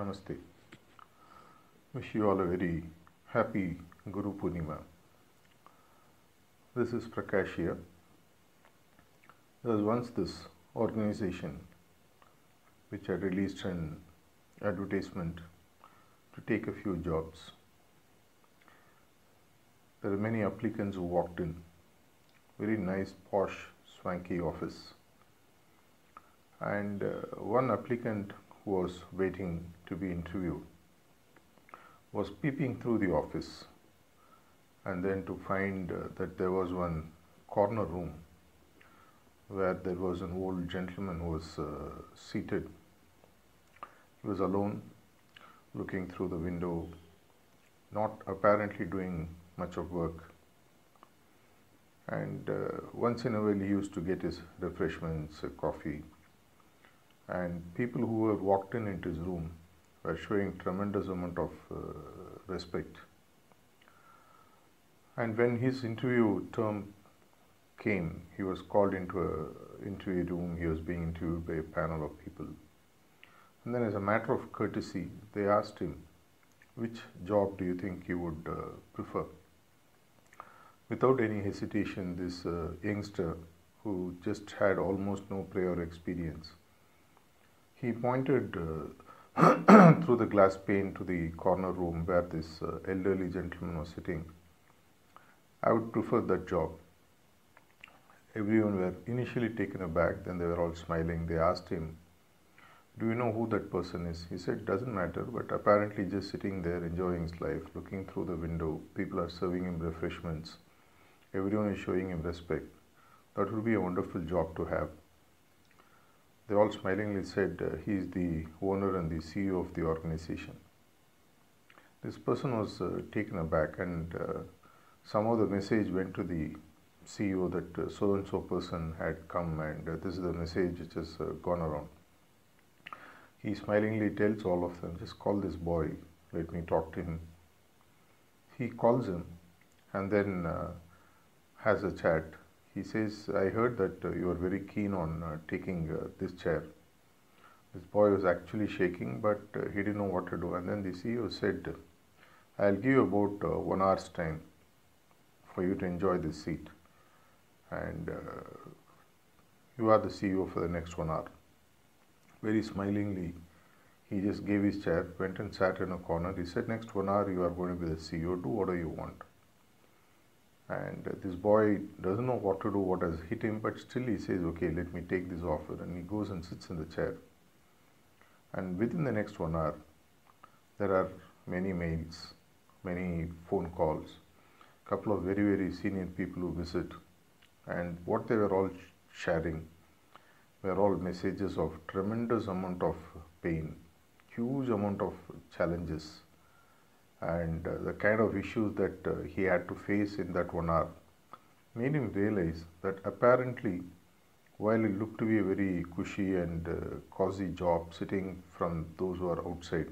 Namaste. Wish you all a very happy Guru Purnima. This is Prakash here. There was once this organization which had released an advertisement to take a few jobs. There are many applicants who walked in. Very nice, posh, swanky office. And uh, one applicant was waiting to be interviewed was peeping through the office and then to find uh, that there was one corner room where there was an old gentleman who was uh, seated. He was alone, looking through the window, not apparently doing much of work. And uh, once in a while, he used to get his refreshments, uh, coffee. And people who were walked in into his room were showing tremendous amount of uh, respect. And when his interview term came, he was called into a interview room. He was being interviewed by a panel of people. And then, as a matter of courtesy, they asked him, "Which job do you think you would uh, prefer?" Without any hesitation, this uh, youngster, who just had almost no prior experience, he pointed uh, through the glass pane to the corner room where this uh, elderly gentleman was sitting. I would prefer that job. Everyone were initially taken aback, then they were all smiling. They asked him, Do you know who that person is? He said, Doesn't matter, but apparently just sitting there enjoying his life, looking through the window, people are serving him refreshments, everyone is showing him respect. That would be a wonderful job to have. They all smilingly said, uh, He is the owner and the CEO of the organization. This person was uh, taken aback, and uh, somehow the message went to the CEO that so and so person had come, and uh, this is the message which has uh, gone around. He smilingly tells all of them, Just call this boy, let me talk to him. He calls him and then has a chat. He says, I heard that uh, you are very keen on uh, taking uh, this chair. This boy was actually shaking, but uh, he didn't know what to do. And then the CEO said, I'll give you about uh, one hour's time for you to enjoy this seat. And uh, you are the CEO for the next one hour. Very smilingly, he just gave his chair, went and sat in a corner. He said, Next one hour, you are going to be the CEO, do whatever you want. And this boy doesn't know what to do, what has hit him, but still he says, Okay, let me take this offer. And he goes and sits in the chair. And within the next one hour, there are many mails, many phone calls, a couple of very, very senior people who visit. And what they were all sharing were all messages of tremendous amount of pain, huge amount of challenges, and uh, the kind of issues that uh, he had to face in that one hour made him realize that apparently, while it looked to be a very cushy and uh, cozy job sitting from those who are outside,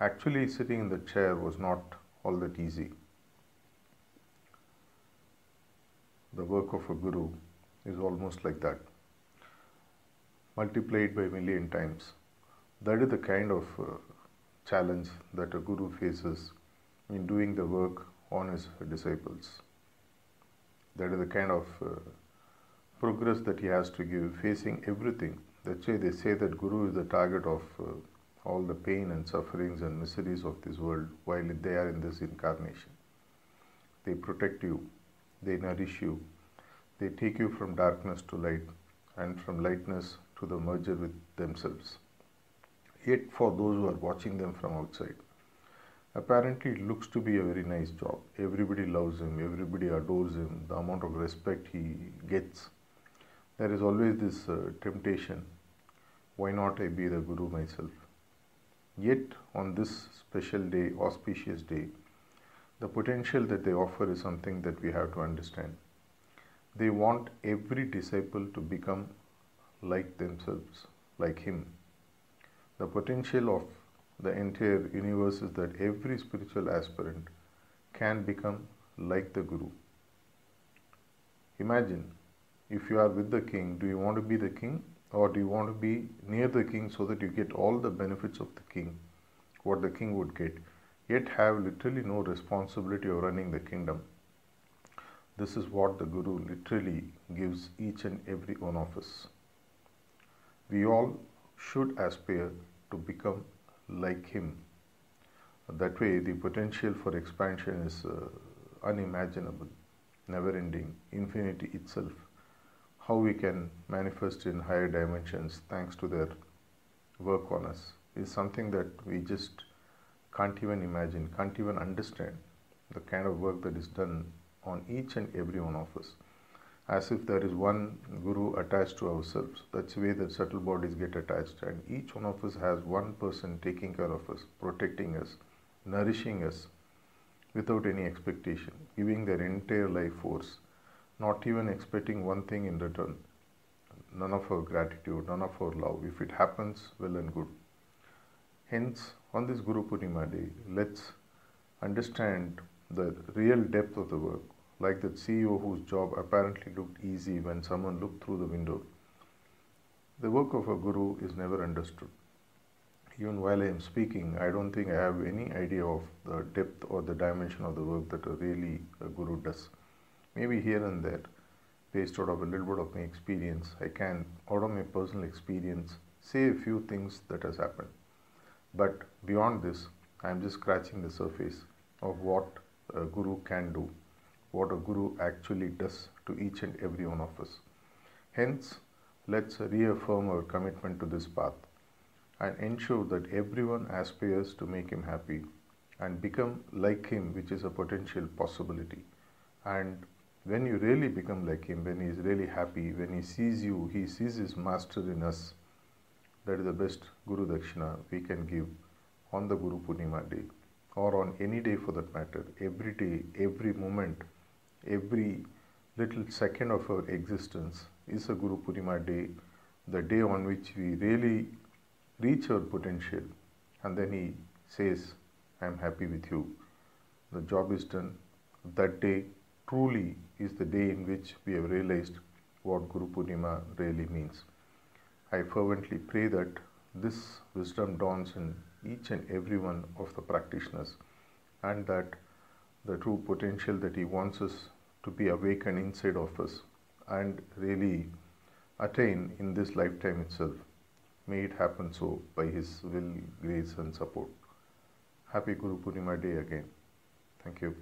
actually sitting in the chair was not all that easy. The work of a guru is almost like that multiplied by a million times. That is the kind of uh, challenge that a guru faces in doing the work on his disciples. That is the kind of uh, progress that he has to give, facing everything. That's why they say that guru is the target of uh, all the pain and sufferings and miseries of this world while they are in this incarnation. They protect you, they nourish you, they take you from darkness to light and from lightness to the merger with themselves. Yet, for those who are watching them from outside, apparently it looks to be a very nice job. Everybody loves him, everybody adores him, the amount of respect he gets. There is always this uh, temptation why not I be the Guru myself? Yet, on this special day, auspicious day, the potential that they offer is something that we have to understand. They want every disciple to become like themselves, like Him. The potential of the entire universe is that every spiritual aspirant can become like the Guru. Imagine if you are with the king, do you want to be the king or do you want to be near the king so that you get all the benefits of the king what the king would get, yet have literally no responsibility of running the kingdom. This is what the Guru literally gives each and every one of us. We all should aspire to become like him. That way, the potential for expansion is uh, unimaginable, never ending, infinity itself. How we can manifest in higher dimensions thanks to their work on us is something that we just can't even imagine, can't even understand the kind of work that is done on each and every one of us. As if there is one guru attached to ourselves. That's the way that subtle bodies get attached, and each one of us has one person taking care of us, protecting us, nourishing us without any expectation, giving their entire life force, not even expecting one thing in return. None of our gratitude, none of our love. If it happens, well and good. Hence, on this Guru Purnima day, let's understand the real depth of the work, like that CEO whose job apparently looked easy when someone looked through the window. The work of a guru is never understood. Even while I am speaking, I don't think I have any idea of the depth or the dimension of the work that a really a guru does. Maybe here and there, based out of a little bit of my experience, I can, out of my personal experience, say a few things that has happened. But beyond this, I am just scratching the surface of what a guru can do, what a guru actually does to each and every one of us. Hence, let's reaffirm our commitment to this path and ensure that everyone aspires to make him happy and become like him, which is a potential possibility. And when you really become like him, when he is really happy, when he sees you, he sees his master in us, that is the best Guru Dakshina we can give on the Guru Purnima day or on any day for that matter. Every day, every moment, every little second of our existence is a Guru Purnima day, the day on which we really reach our potential. And then he says, I am happy with you. The job is done. That day truly is the day in which we have realized what Guru Purnima really means. I fervently pray that this wisdom dawns in each and every one of the practitioners and that the true potential that he wants us to be awakened inside of us and really attain in this lifetime itself. May it happen so by his will, grace and support. Happy Guru Purnima Day again. Thank you.